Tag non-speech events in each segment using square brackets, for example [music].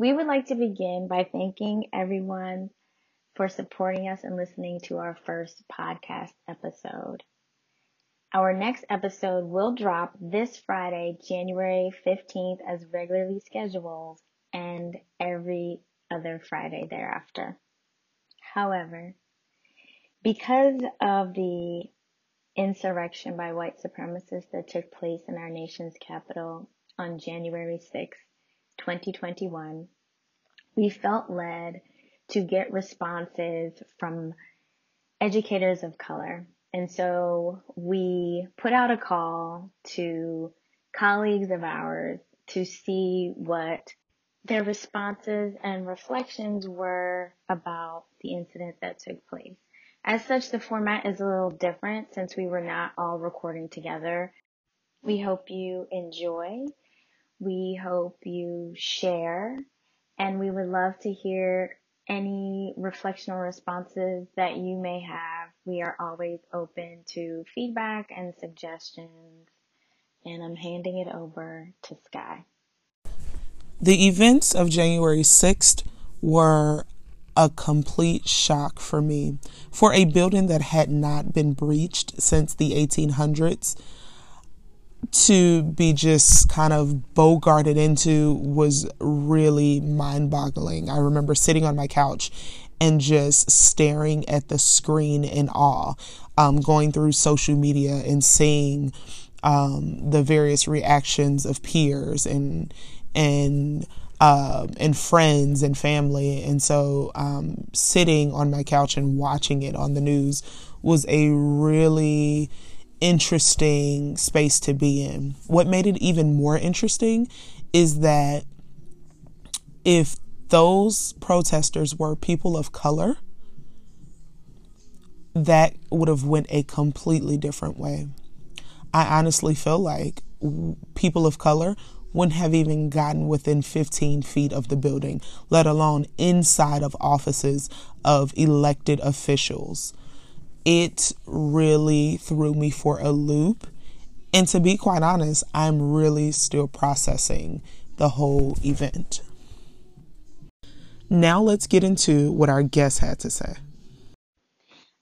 We would like to begin by thanking everyone for supporting us and listening to our first podcast episode. Our next episode will drop this Friday, January 15th, as regularly scheduled, and every other Friday thereafter. However, because of the insurrection by white supremacists that took place in our nation's capital on January 6, 2021, we felt led to get responses from educators of color. And so we put out a call to colleagues of ours to see what their responses and reflections were about the incident that took place. As such, the format is a little different since we were not all recording together. We hope you enjoy. We hope you share and we would love to hear any reflection or responses that you may have. We are always open to feedback and suggestions. And I'm handing it over to Sky. The events of January 6th were a complete shock for me. For a building that had not been breached since the 1800s, to be just kind of bogarted into was really mind boggling. I remember sitting on my couch and just staring at the screen in awe, um, going through social media and seeing um, the various reactions of peers and and uh, and friends and family. And so um, sitting on my couch and watching it on the news was a really interesting space to be in. What made it even more interesting is that if those protesters were people of color, that would have went a completely different way. I honestly feel like people of color wouldn't have even gotten within 15 feet of the building, let alone inside of offices of elected officials it really threw me for a loop. And to be quite honest, I'm really still processing the whole event. Now let's get into what our guest had to say.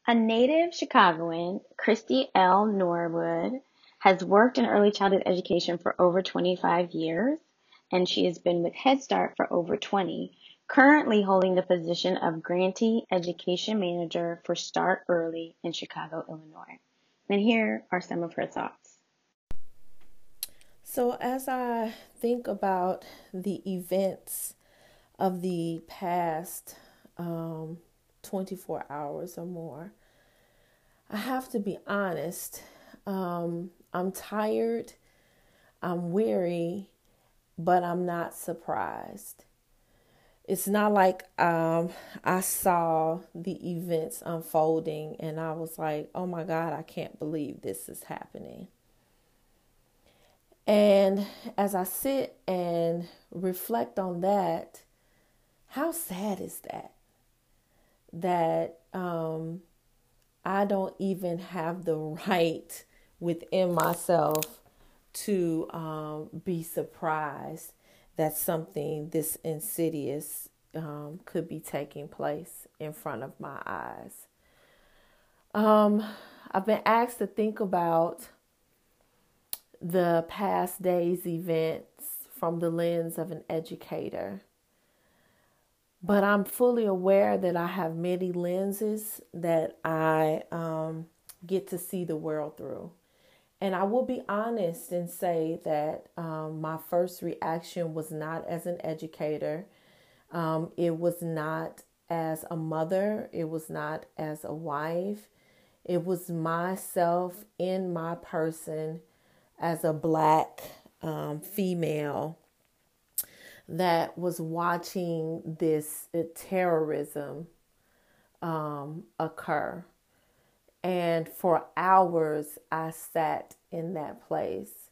A native Chicagoan, Kristie L. Norwood, has worked in early childhood education for over 25 years, and she has been with Head Start for over 20, currently holding the position of Grantee Education Manager for Start Early in Chicago, Illinois. And here are some of her thoughts. So, as I think about the events of the past um, 24 hours or more, I have to be honest. Um, I'm tired, I'm weary, but I'm not surprised it's not like um, I saw the events unfolding and I was like, oh my God, I can't believe this is happening. And as I sit and reflect on that, how sad is that? That um, I don't even have the right within myself to um, be surprised that something this insidious um, could be taking place in front of my eyes. Um, I've been asked to think about the past day's events from the lens of an educator. But I'm fully aware that I have many lenses that I um, get to see the world through. And I will be honest and say that um, my first reaction was not as an educator. Um, it was not as a mother. It was not as a wife. It was myself in my person as a black um, female that was watching this uh, terrorism um, occur. And for hours, I sat in that place,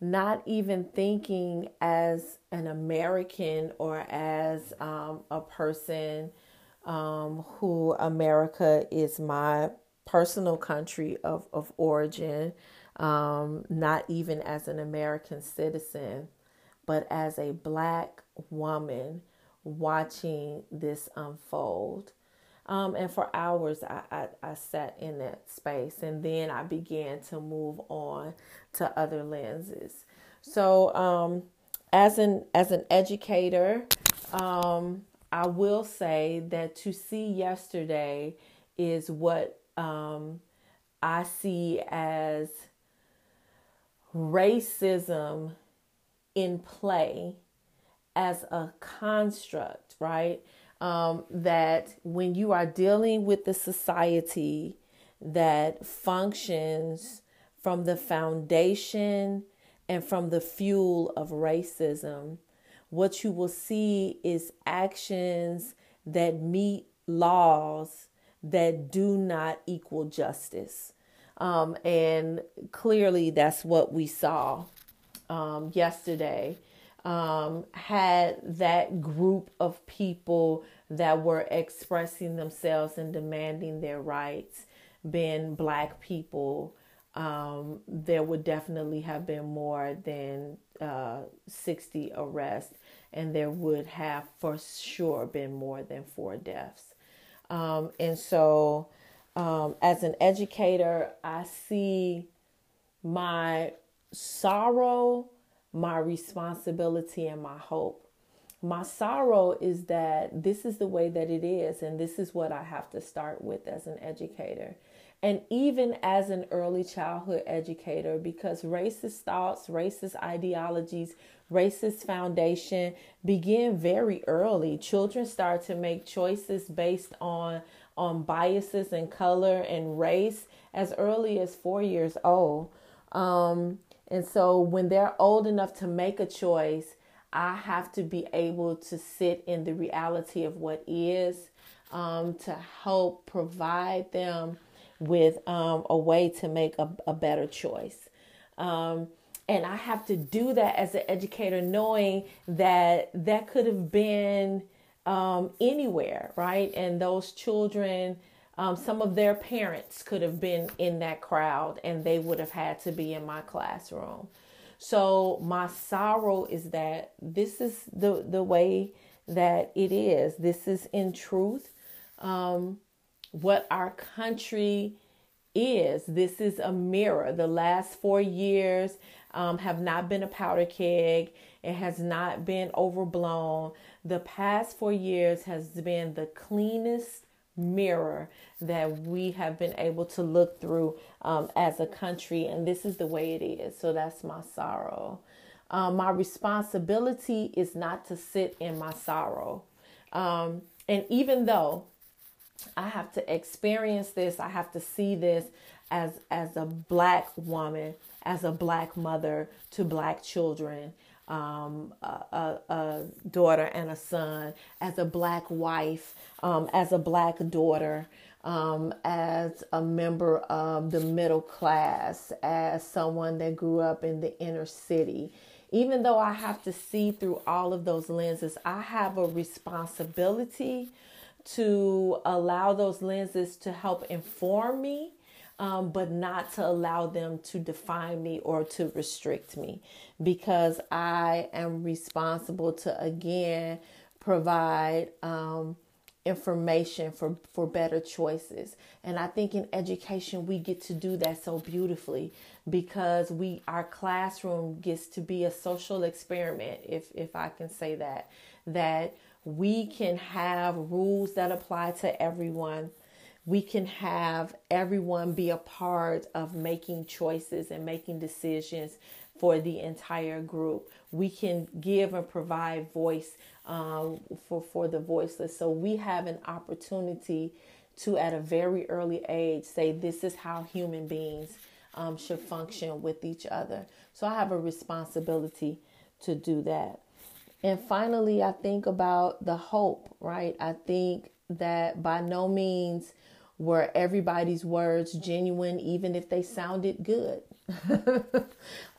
not even thinking as an American or as um, a person um, who America is my personal country of, of origin, um, not even as an American citizen, but as a black woman watching this unfold. Um, and for hours, I, I, I sat in that space and then I began to move on to other lenses. So, um, as an as an educator, um, I will say that to see yesterday is what um, I see as racism in play as a construct, right? Um, that when you are dealing with the society that functions from the foundation and from the fuel of racism, what you will see is actions that meet laws that do not equal justice. Um, and clearly, that's what we saw um, yesterday. Um, had that group of people that were expressing themselves and demanding their rights been black people, um, there would definitely have been more than uh, 60 arrests, and there would have for sure been more than four deaths. Um, and so, um, as an educator, I see my sorrow, my responsibility, and my hope. My sorrow is that this is the way that it is, and this is what I have to start with as an educator. And even as an early childhood educator, because racist thoughts, racist ideologies, racist foundation begin very early. Children start to make choices based on on biases and color and race as early as four years old. Um, and so when they're old enough to make a choice, I have to be able to sit in the reality of what is um, to help provide them with um, a way to make a, a better choice. Um, and I have to do that as an educator, knowing that that could have been um, anywhere, right? And those children, um, some of their parents could have been in that crowd and they would have had to be in my classroom. So my sorrow is that this is the, the way that it is. This is in truth um, what our country is. This is a mirror. The last four years um, have not been a powder keg. It has not been overblown. The past four years has been the cleanest mirror that we have been able to look through um, as a country, and this is the way it is. So that's my sorrow. Um, my responsibility is not to sit in my sorrow. Um, and even though I have to experience this, I have to see this as as a black woman as a black mother to black children, um, a, a, daughter and a son, as a black wife, um, as a black daughter, um, as a member of the middle class, as someone that grew up in the inner city. Even though I have to see through all of those lenses, I have a responsibility to allow those lenses to help inform me um, but not to allow them to define me or to restrict me because I am responsible to again provide um, information for, for better choices. And I think in education we get to do that so beautifully because we our classroom gets to be a social experiment, if if I can say that, that we can have rules that apply to everyone we can have everyone be a part of making choices and making decisions for the entire group. We can give and provide voice um, for, for the voiceless. So we have an opportunity to, at a very early age, say this is how human beings um, should function with each other. So I have a responsibility to do that. And finally, I think about the hope, right? I think that by no means were everybody's words genuine, even if they sounded good. [laughs]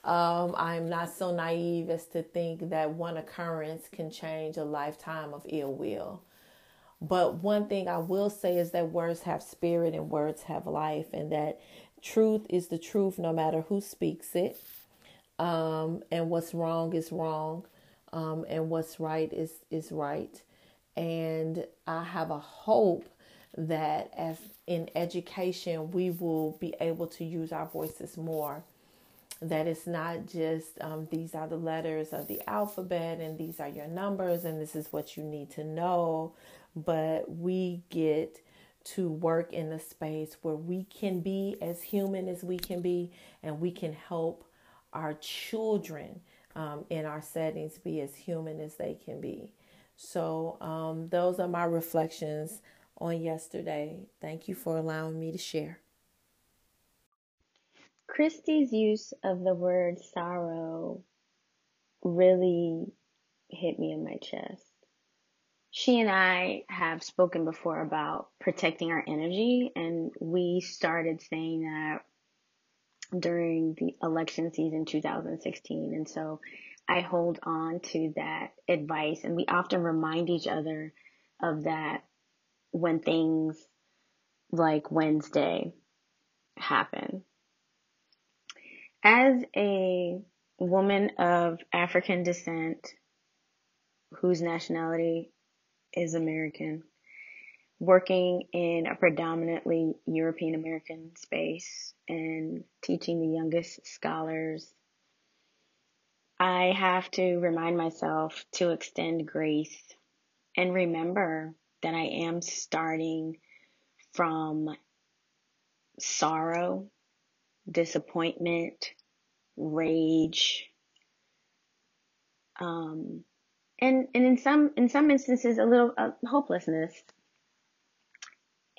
um, I'm not so naive as to think that one occurrence can change a lifetime of ill will. But one thing I will say is that words have spirit and words have life, and that truth is the truth no matter who speaks it. Um, and what's wrong is wrong, um, and what's right is, is right. And I have a hope that as in education, we will be able to use our voices more. That it's not just um, these are the letters of the alphabet and these are your numbers and this is what you need to know, but we get to work in a space where we can be as human as we can be and we can help our children um, in our settings be as human as they can be. So, um, those are my reflections on yesterday. Thank you for allowing me to share. Kristie's use of the word sorrow really hit me in my chest. She and I have spoken before about protecting our energy, and we started saying that during the election season 2016. And so I hold on to that advice, and we often remind each other of that when things like Wednesday happen. As a woman of African descent whose nationality is American, working in a predominantly European American space and teaching the youngest scholars, I have to remind myself to extend grace and remember that I am starting from sorrow, disappointment, rage, um, and and in some in some instances a little uh, hopelessness,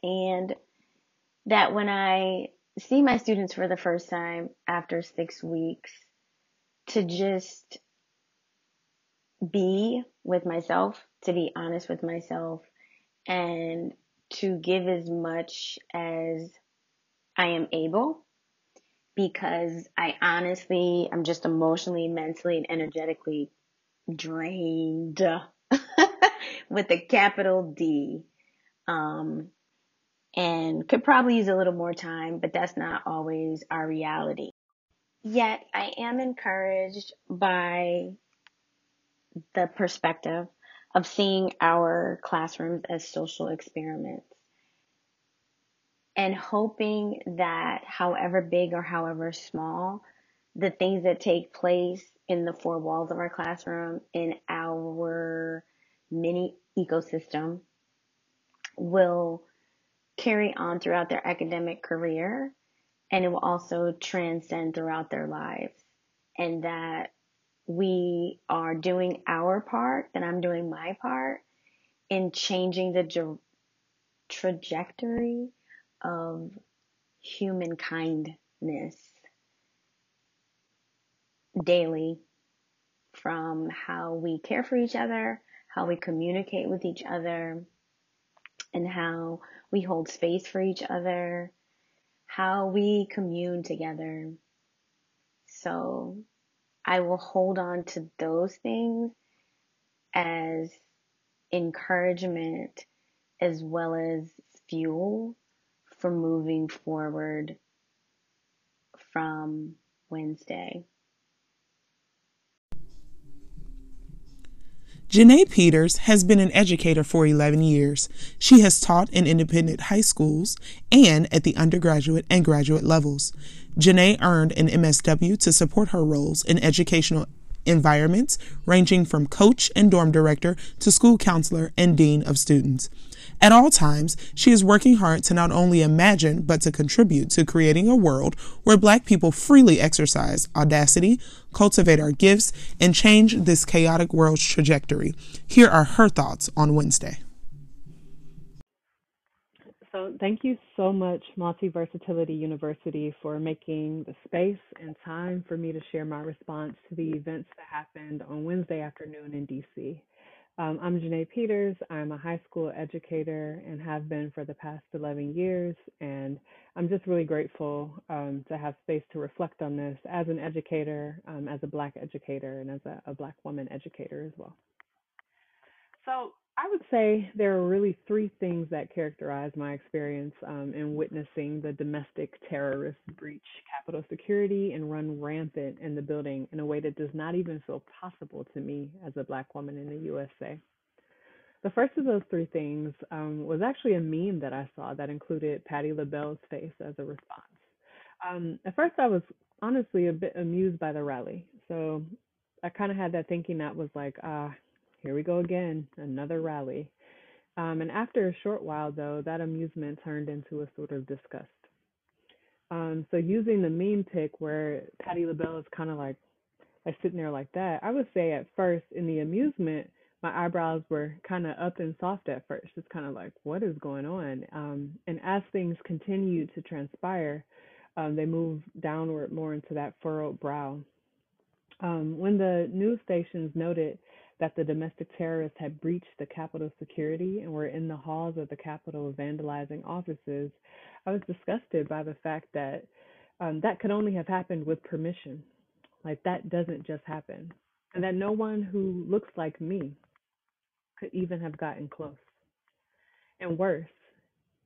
and that when I see my students for the first time after six weeks, to just be with myself, to be honest with myself, and to give as much as I am able because I honestly, I'm just emotionally, mentally, and energetically drained [laughs] with a capital D. Um, and could probably use a little more time, but that's not always our reality. Yet I am encouraged by the perspective of seeing our classrooms as social experiments and hoping that however big or however small the things that take place in the four walls of our classroom in our mini ecosystem will carry on throughout their academic career and it will also transcend throughout their lives. And that we are doing our part, that I'm doing my part in changing the tra- trajectory of human kindness daily from how we care for each other, how we communicate with each other, and how we hold space for each other, how we commune together. So I will hold on to those things as encouragement as well as fuel for moving forward from Wednesday. Janae Peters has been an educator for 11 years. She has taught in independent high schools and at the undergraduate and graduate levels. Janae earned an MSW to support her roles in educational environments ranging from coach and dorm director to school counselor and dean of students. At all times, she is working hard to not only imagine, but to contribute to creating a world where Black people freely exercise audacity, cultivate our gifts, and change this chaotic world's trajectory. Here are her thoughts on Wednesday. So, thank you so much, Multi Versatility University, for making the space and time for me to share my response to the events that happened on Wednesday afternoon in DC. Um, I'm Janae Peters. I'm a high school educator and have been for the past 11 years. And I'm just really grateful um, to have space to reflect on this as an educator, um, as a Black educator, and as a, a, Black woman educator as well. So I would say there are really three things that characterize my experience um, in witnessing the domestic terrorist breach Capitol security and run rampant in the building in a way that does not even feel possible to me as a Black woman in the USA. The first of those three things um, was actually a meme that I saw that included Patti LaBelle's face as a response. Um, at first, I was honestly a bit amused by the rally. So I kind of had that thinking that was like, ah, here we go again, another rally. Um, and after a short while, though, that amusement turned into a sort of disgust. Um, so using the meme pic where Patti LaBelle is kind of like, like sitting there like that, I would say at first in the amusement, my eyebrows were kind of up and soft at first, just kind of like, what is going on? Um, and as things continued to transpire, um, they moved downward more into that furrowed brow. Um, when the news stations noted that the domestic terrorists had breached the Capitol security and were in the halls of the Capitol vandalizing offices, I was disgusted by the fact that um, that could only have happened with permission. Like, that doesn't just happen. And that no one who looks like me could even have gotten close. And worse,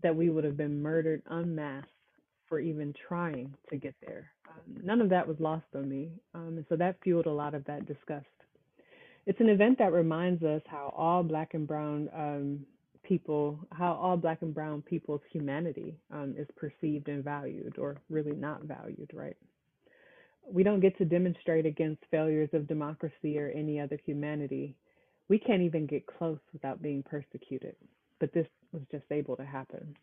that we would have been murdered unmasked for even trying to get there. Um, none of that was lost on me. Um, and so that fueled a lot of that disgust. It's an event that reminds us how all black and brown um, people, how all black and brown people's humanity um, is perceived and valued, or really not valued, right? We don't get to demonstrate against failures of democracy or any other humanity we can't even get close without being persecuted. But this was just able to happen.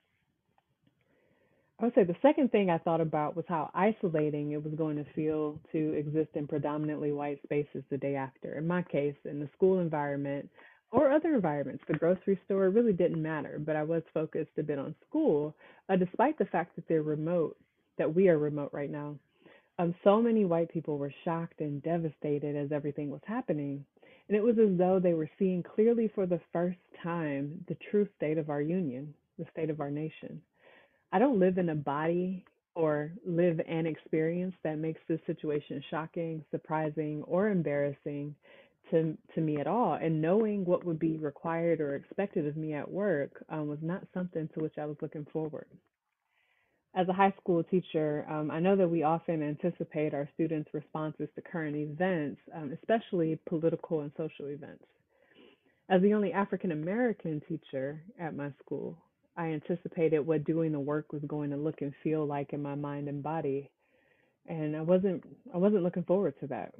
I would say the second thing I thought about was how isolating it was going to feel to exist in predominantly white spaces the day after. In my case, in the school environment or other environments, the grocery store really didn't matter, but I was focused a bit on school, uh, despite the fact that they're remote, that we are remote right now. Um, so many white people were shocked and devastated as everything was happening. And it was as though they were seeing clearly for the first time the true state of our union, the state of our nation. I don't live in a body or live an experience that makes this situation shocking, surprising, or embarrassing to to me at all. And knowing what would be required or expected of me at work um, was not something to which I was looking forward as a high school teacher, um, I know that we often anticipate our students' responses to current events, um, especially political and social events. As the only African American teacher at my school, I anticipated what doing the work was going to look and feel like in my mind and body, and I wasn't I wasn't looking forward to that.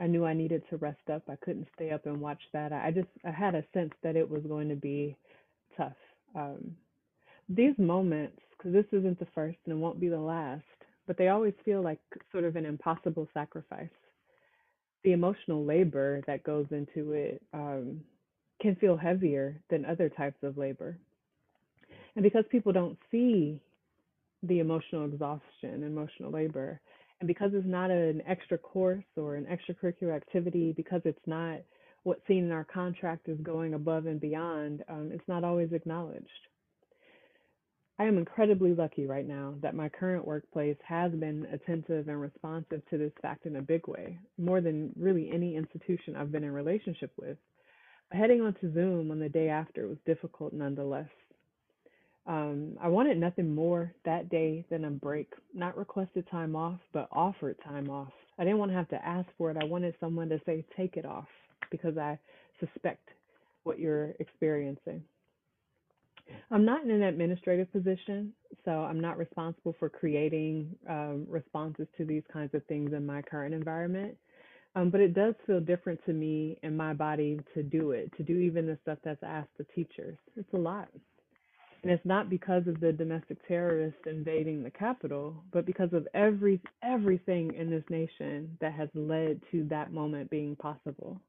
I knew I needed to rest up. I couldn't stay up and watch that. I just I had a sense that it was going to be tough. Um, these moments because this isn't the first and it won't be the last, but they always feel like sort of an impossible sacrifice. The emotional labor that goes into it um, can feel heavier than other types of labor. And because people don't see the emotional exhaustion, emotional labor, and because it's not an extra course or an extracurricular activity, because it's not what's seen in our contract is going above and beyond, um, it's not always acknowledged. I am incredibly lucky right now that my current workplace has been attentive and responsive to this fact in a big way, more than really any institution I've been in relationship with. But heading onto Zoom on the day after was difficult nonetheless. Um, I wanted nothing more that day than a break, not requested time off, but offered time off. I didn't want to have to ask for it. I wanted someone to say, take it off, because I suspect what you're experiencing. I'm not in an administrative position, so I'm not responsible for creating um, responses to these kinds of things in my current environment. Um, but it does feel different to me and my body to do it, to do even the stuff that's asked of teachers. It's a lot. And it's not because of the domestic terrorists invading the Capitol, but because of every everything in this nation that has led to that moment being possible.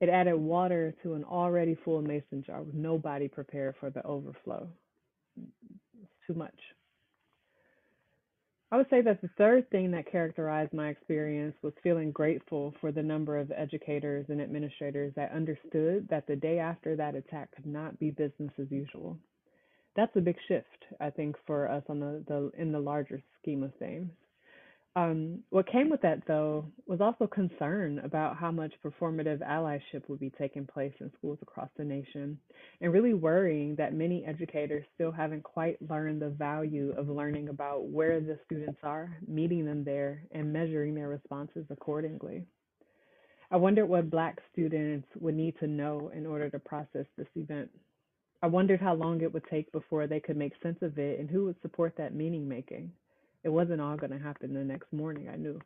It added water to an already full mason jar with nobody prepared for the overflow. It's too much. I would say that the third thing that characterized my experience was feeling grateful for the number of educators and administrators that understood that the day after that attack could not be business as usual. That's a big shift, I think, for us on the, the in the larger scheme of things. Um, what came with that, though, was also concern about how much performative allyship would be taking place in schools across the nation, and really worrying that many educators still haven't quite learned the value of learning about where the students are, meeting them there, and measuring their responses accordingly. I wondered what Black students would need to know in order to process this event. I wondered how long it would take before they could make sense of it and who would support that meaning making. It wasn't all going to happen the next morning, I knew.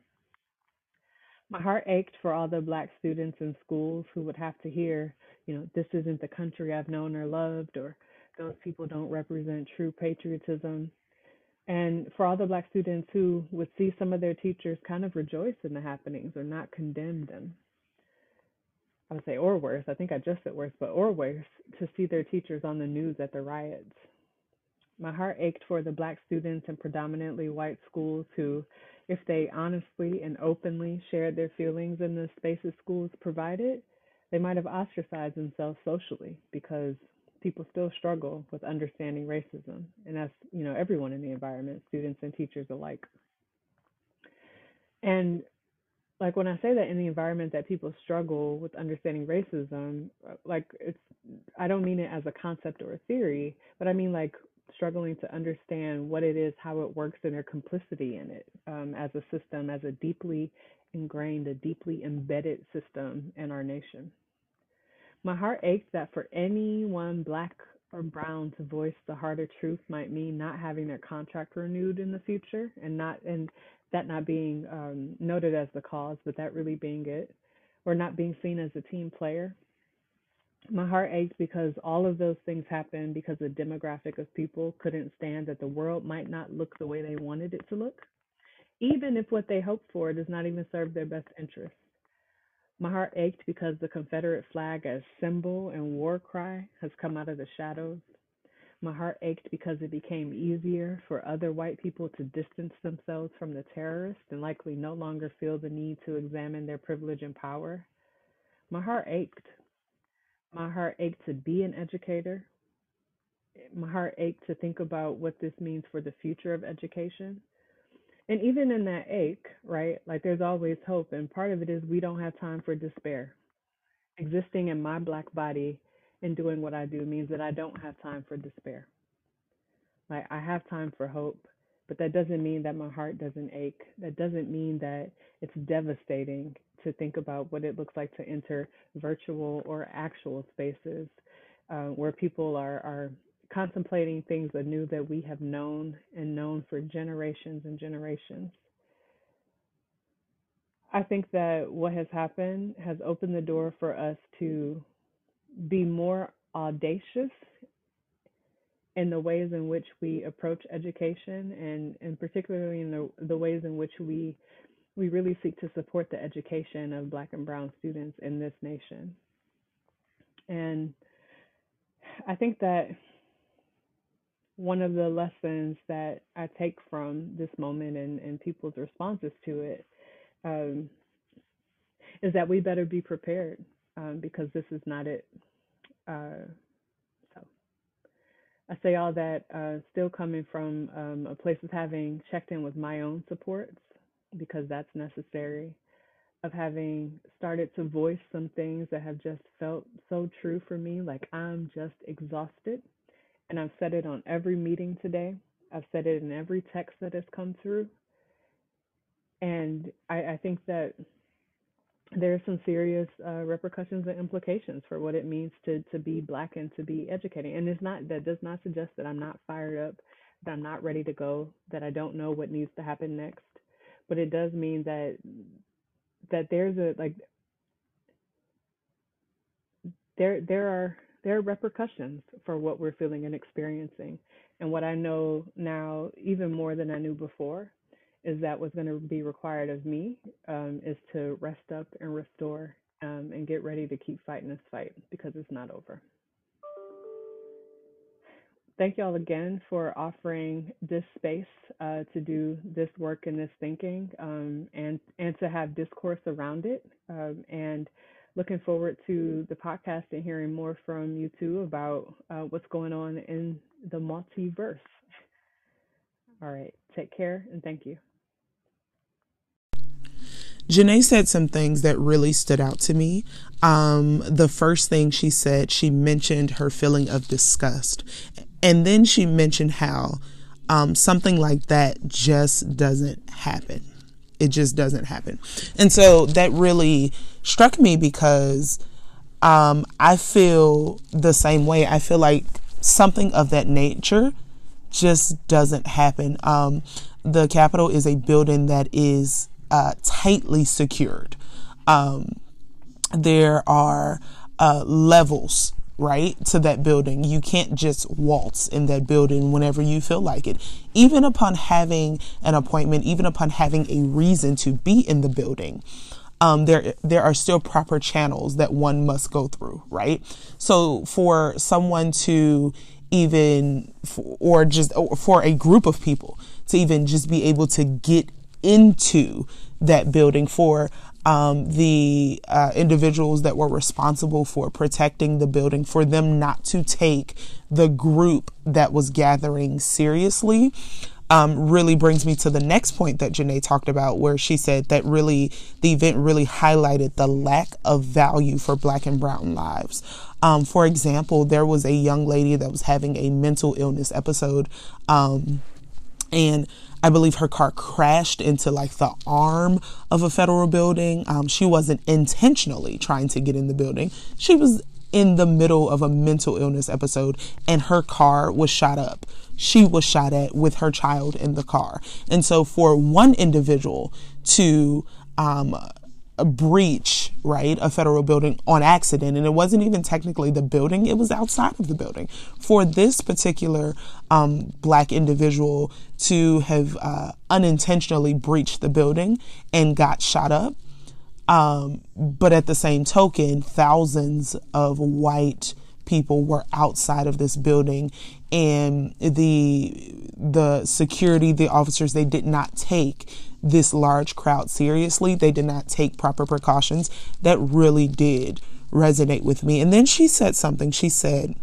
My heart ached for all the Black students in schools who would have to hear, you know, this isn't the country I've known or loved, or those people don't represent true patriotism. And for all the Black students who would see some of their teachers kind of rejoice in the happenings or not condemn them. I would say, or worse, I think I just said worse, but or worse, to see their teachers on the news at the riots. My heart ached for the black students in predominantly white schools who, if they honestly and openly shared their feelings in the spaces schools provided, they might have ostracized themselves socially because people still struggle with understanding racism. And that's, you know, everyone in the environment, students and teachers alike. And like when I say that in the environment that people struggle with understanding racism, uh, like it's I don't mean it as a concept or a theory, but I mean like struggling to understand what it is, how it works, and their complicity in it um, as a system, as a deeply ingrained, a deeply embedded system in our nation. My heart aches that for anyone black or brown to voice the harder truth might mean not having their contract renewed in the future and not and that not being um, noted as the cause, but that really being it, or not being seen as a team player. My heart ached because all of those things happened because the demographic of people couldn't stand that the world might not look the way they wanted it to look, even if what they hoped for does not even serve their best interests. My heart ached because the Confederate flag as symbol and war cry has come out of the shadows my heart ached because it became easier for other white people to distance themselves from the terrorists and likely no longer feel the need to examine their privilege and power. My heart ached. My heart ached to be an educator. My heart ached to think about what this means for the future of education. And even in that ache, right, like there's always hope. And part of it is we don't have time for despair. Existing in my black body in doing what I do means that I don't have time for despair. Like I have time for hope, but that doesn't mean that my heart doesn't ache. That doesn't mean that it's devastating to think about what it looks like to enter virtual or actual spaces uh, where people are are contemplating things anew that we have known and known for generations and generations. I think that what has happened has opened the door for us to be more audacious in the ways in which we approach education and, and particularly in the, the ways in which we we really seek to support the education of black and brown students in this nation. And I think that one of the lessons that I take from this moment and, and people's responses to it um, is that we better be prepared um, because this is not it. Uh, so I say all that uh, still coming from um, a place of having checked in with my own supports because that's necessary, of having started to voice some things that have just felt so true for me, like I'm just exhausted. And I've said it on every meeting today. I've said it in every text that has come through. And I, I think that there are some serious uh, repercussions and implications for what it means to to be black and to be educating. And it's not that does not suggest that I'm not fired up, that I'm not ready to go, that I don't know what needs to happen next. But it does mean that that there's a like there there are there are repercussions for what we're feeling and experiencing. And what I know now, even more than I knew before, is that what's going to be required of me um, is to rest up and restore um, and get ready to keep fighting this fight because it's not over. Thank you all again for offering this space uh, to do this work and this thinking um, and, and to have discourse around it. Um, and looking forward to the podcast and hearing more from you too about uh, what's going on in the multiverse. All right, take care and thank you. Janae said some things that really stood out to me. Um, the first thing she said, she mentioned her feeling of disgust. And then she mentioned how um, something like that just doesn't happen. It just doesn't happen. And so that really struck me because um, I feel the same way. I feel like something of that nature just doesn't happen. Um, the Capitol is a building that is uh, tightly secured. Um, there are uh, levels right to that building you can't just waltz in that building whenever you feel like it even upon having an appointment even upon having a reason to be in the building um, there there are still proper channels that one must go through, right? So for someone to even or just for a group of people to even just be able to get into that building for um, the uh, individuals that were responsible for protecting the building for them not to take the group that was gathering seriously um, really brings me to the next point that Janae talked about, where she said that really the event really highlighted the lack of value for Black and Brown lives. Um, for example, there was a young lady that was having a mental illness episode, um, and I believe her car crashed into like the arm of a federal building. Um, she wasn't intentionally trying to get in the building. She was in the middle of a mental illness episode and her car was shot up. She was shot at with her child in the car. And so for one individual to um, breach, right, a federal building on accident, and it wasn't even technically the building, it was outside of the building. For this particular um, black individual to have uh, unintentionally breached the building and got shot up, um, but at the same token, thousands of white people were outside of this building and the the security the officers they did not take this large crowd seriously they did not take proper precautions. That really did resonate with me. And then she said something. She said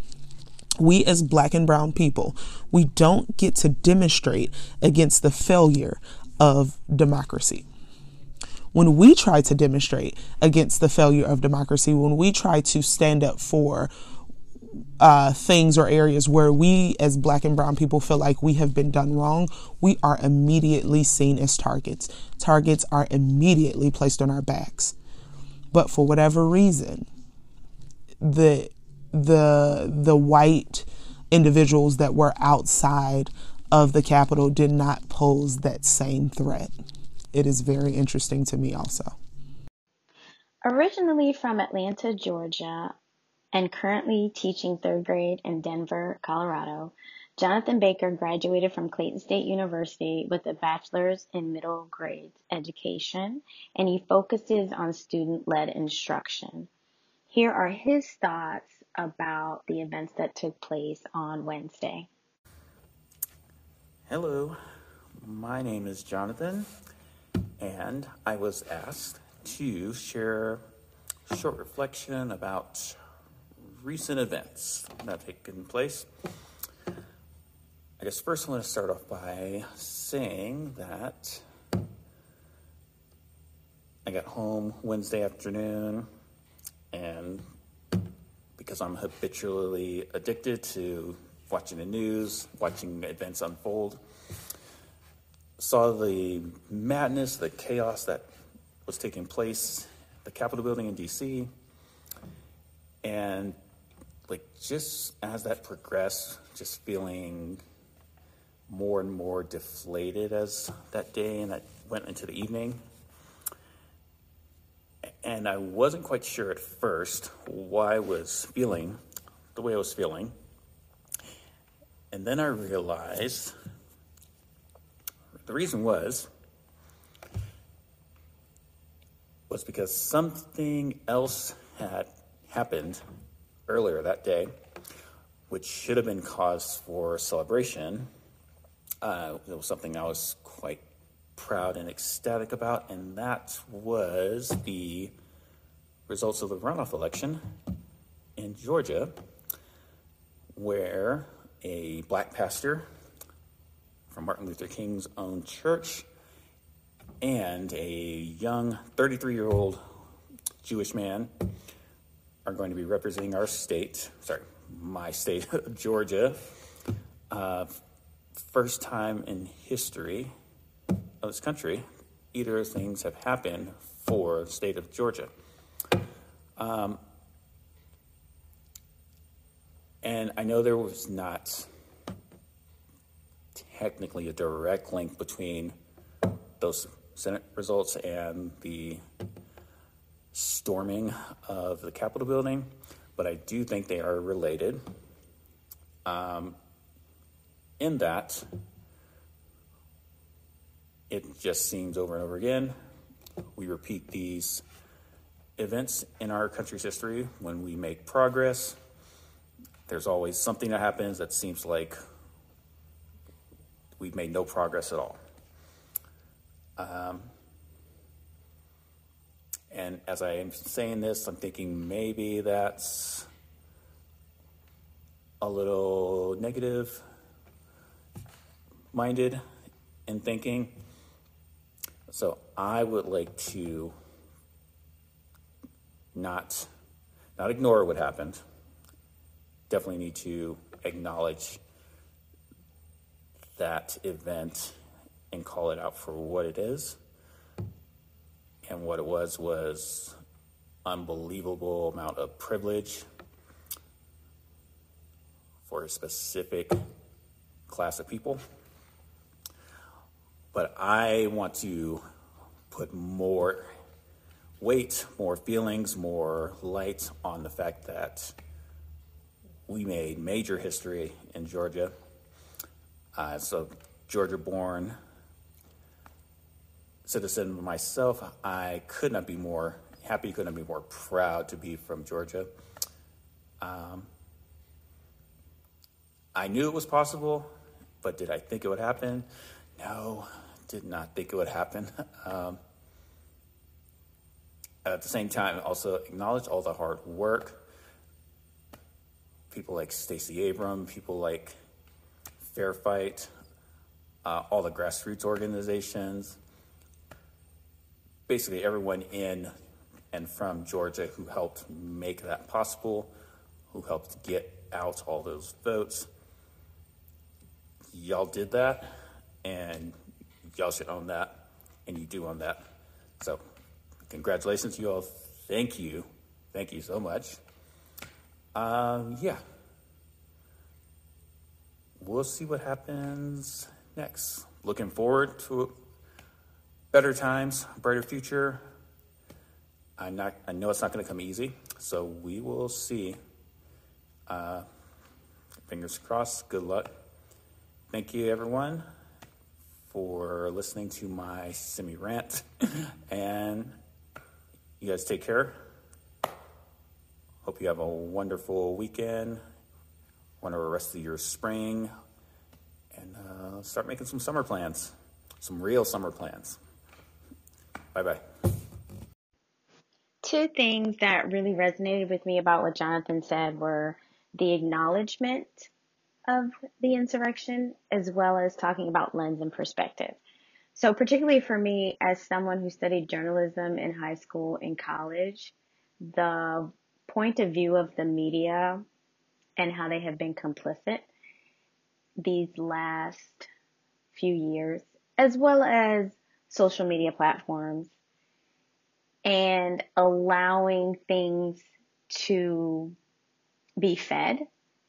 we as black and brown people we don't get to demonstrate against the failure of democracy. When we try to demonstrate against the failure of democracy, when we try to stand up for uh, things or areas where we as black and brown people feel like we have been done wrong, we are immediately seen as targets. Targets are immediately placed on our backs. But for whatever reason, the the the white individuals that were outside of the Capitol did not pose that same threat it is very interesting to me also. Originally from Atlanta, Georgia, and currently teaching third grade in Denver, Colorado, Jonathan Baker graduated from Clayton State University with a bachelor's in middle grades education, and he focuses on student led instruction. Here are his thoughts about the events that took place on Wednesday. Hello, my name is Jonathan and I was asked to share a short reflection about recent events that have taken place. I guess first I want to start off by saying that I got home Wednesday afternoon, and because I'm habitually addicted to watching the news, watching events unfold, saw the madness, the chaos that was taking place at the Capitol building in DC. And like just as that progressed, just feeling more and more deflated as that day and that went into the evening. And I wasn't quite sure at first why I was feeling the way I was feeling. And then I realized the reason was was because something else had happened earlier that day, which should have been cause for celebration. Uh, it was something I was quite proud and ecstatic about, and that was the results of the runoff election in Georgia, where a black pastor from Martin Luther King's own church, and a young 33 year old Jewish man are going to be representing our state, sorry, my state of [laughs] Georgia. Uh, first time in history of this country, either of things have happened for the state of Georgia. Um, and I know there was not technically a direct link between those Senate results and the storming of the Capitol building, but I do think they are related. Um, in that, it just seems over and over again, we repeat these events in our country's history when we make progress. There's always something that happens that seems like we've made no progress at all. Um, and as I am saying this, I'm thinking maybe that's a little negative minded in thinking. So I would like to not not ignore what happened. Definitely need to acknowledge that event and call it out for what it is. And what it was was unbelievable amount of privilege for a specific class of people. But I want to put more weight, more feelings, more light on the fact that we made major history in Georgia. Uh, so, Georgia born citizen myself, I could not be more happy, could not be more proud to be from Georgia. Um, I knew it was possible, but did I think it would happen? No, did not think it would happen. [laughs] Um, at the same time, also acknowledge all the hard work. People like Stacey Abram, people like Fair Fight, uh, all the grassroots organizations, basically everyone in and from Georgia who helped make that possible, who helped get out all those votes. Y'all did that, and y'all should own that, and you do own that. So, congratulations, to you all. Thank you. Thank you so much. Um, yeah. We'll see what happens next. Looking forward to better times, brighter future. I'm not, I know it's not going to come easy, so we will see. Uh, fingers crossed. Good luck. Thank you, everyone, for listening to my semi rant. [clears throat] and you guys take care. Hope you have a wonderful weekend, wonderful rest of your spring, and uh, start making some summer plans, some real summer plans. Bye bye. Two things that really resonated with me about what Jonathan said were the acknowledgement of the insurrection as well as talking about lens and perspective. So, particularly for me, as someone who studied journalism in high school and college, the point of view of the media and how they have been complicit these last few years, as well as social media platforms and allowing things to be fed.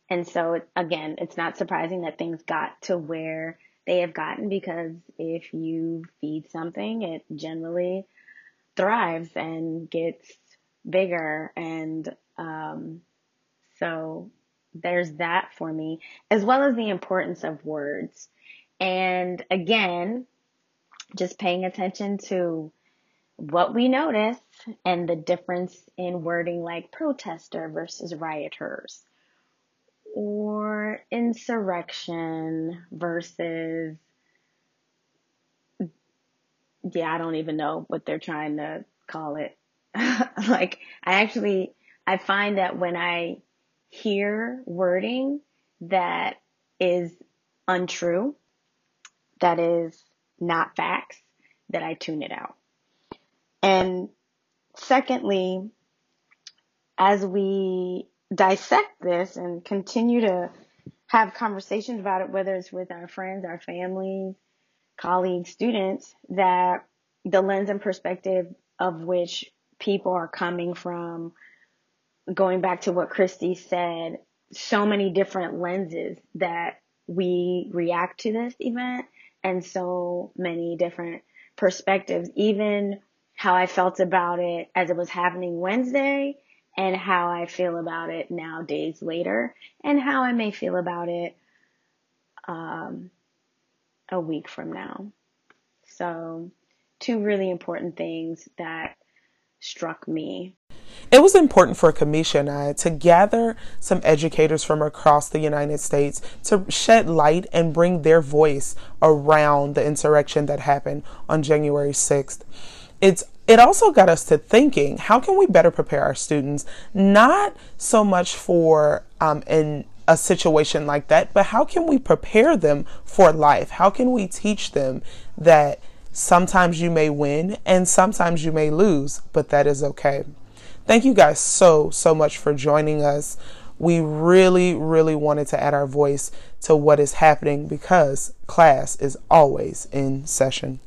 And so again, it's not surprising that things got to where they have gotten because if you feed something, it generally thrives and gets bigger. And, um, so there's that for me, as well as the importance of words. And again, just paying attention to what we notice and the difference in wording like protester versus rioters or insurrection versus yeah, I don't even know what they're trying to call it. [laughs] like I actually I find that when I hear wording that is untrue, that is not facts, that I tune it out. And secondly, as we dissect this and continue to have conversations about it, whether it's with our friends, our families, colleagues, students, that the lens and perspective of which people are coming from going back to what Kristie said, so many different lenses that we react to this event and so many different perspectives, even how I felt about it as it was happening Wednesday and how I feel about it now days later and how I may feel about it um, a week from now. So two really important things that struck me. It was important for Kamisha and I to gather some educators from across the United States to shed light and bring their voice around the insurrection that happened on January 6th. It's it also got us to thinking how can we better prepare our students not so much for um, in a situation like that but how can we prepare them for life how can we teach them that sometimes you may win and sometimes you may lose but that is okay. Thank you guys so so much for joining us. We really really wanted to add our voice to what is happening because class is always in session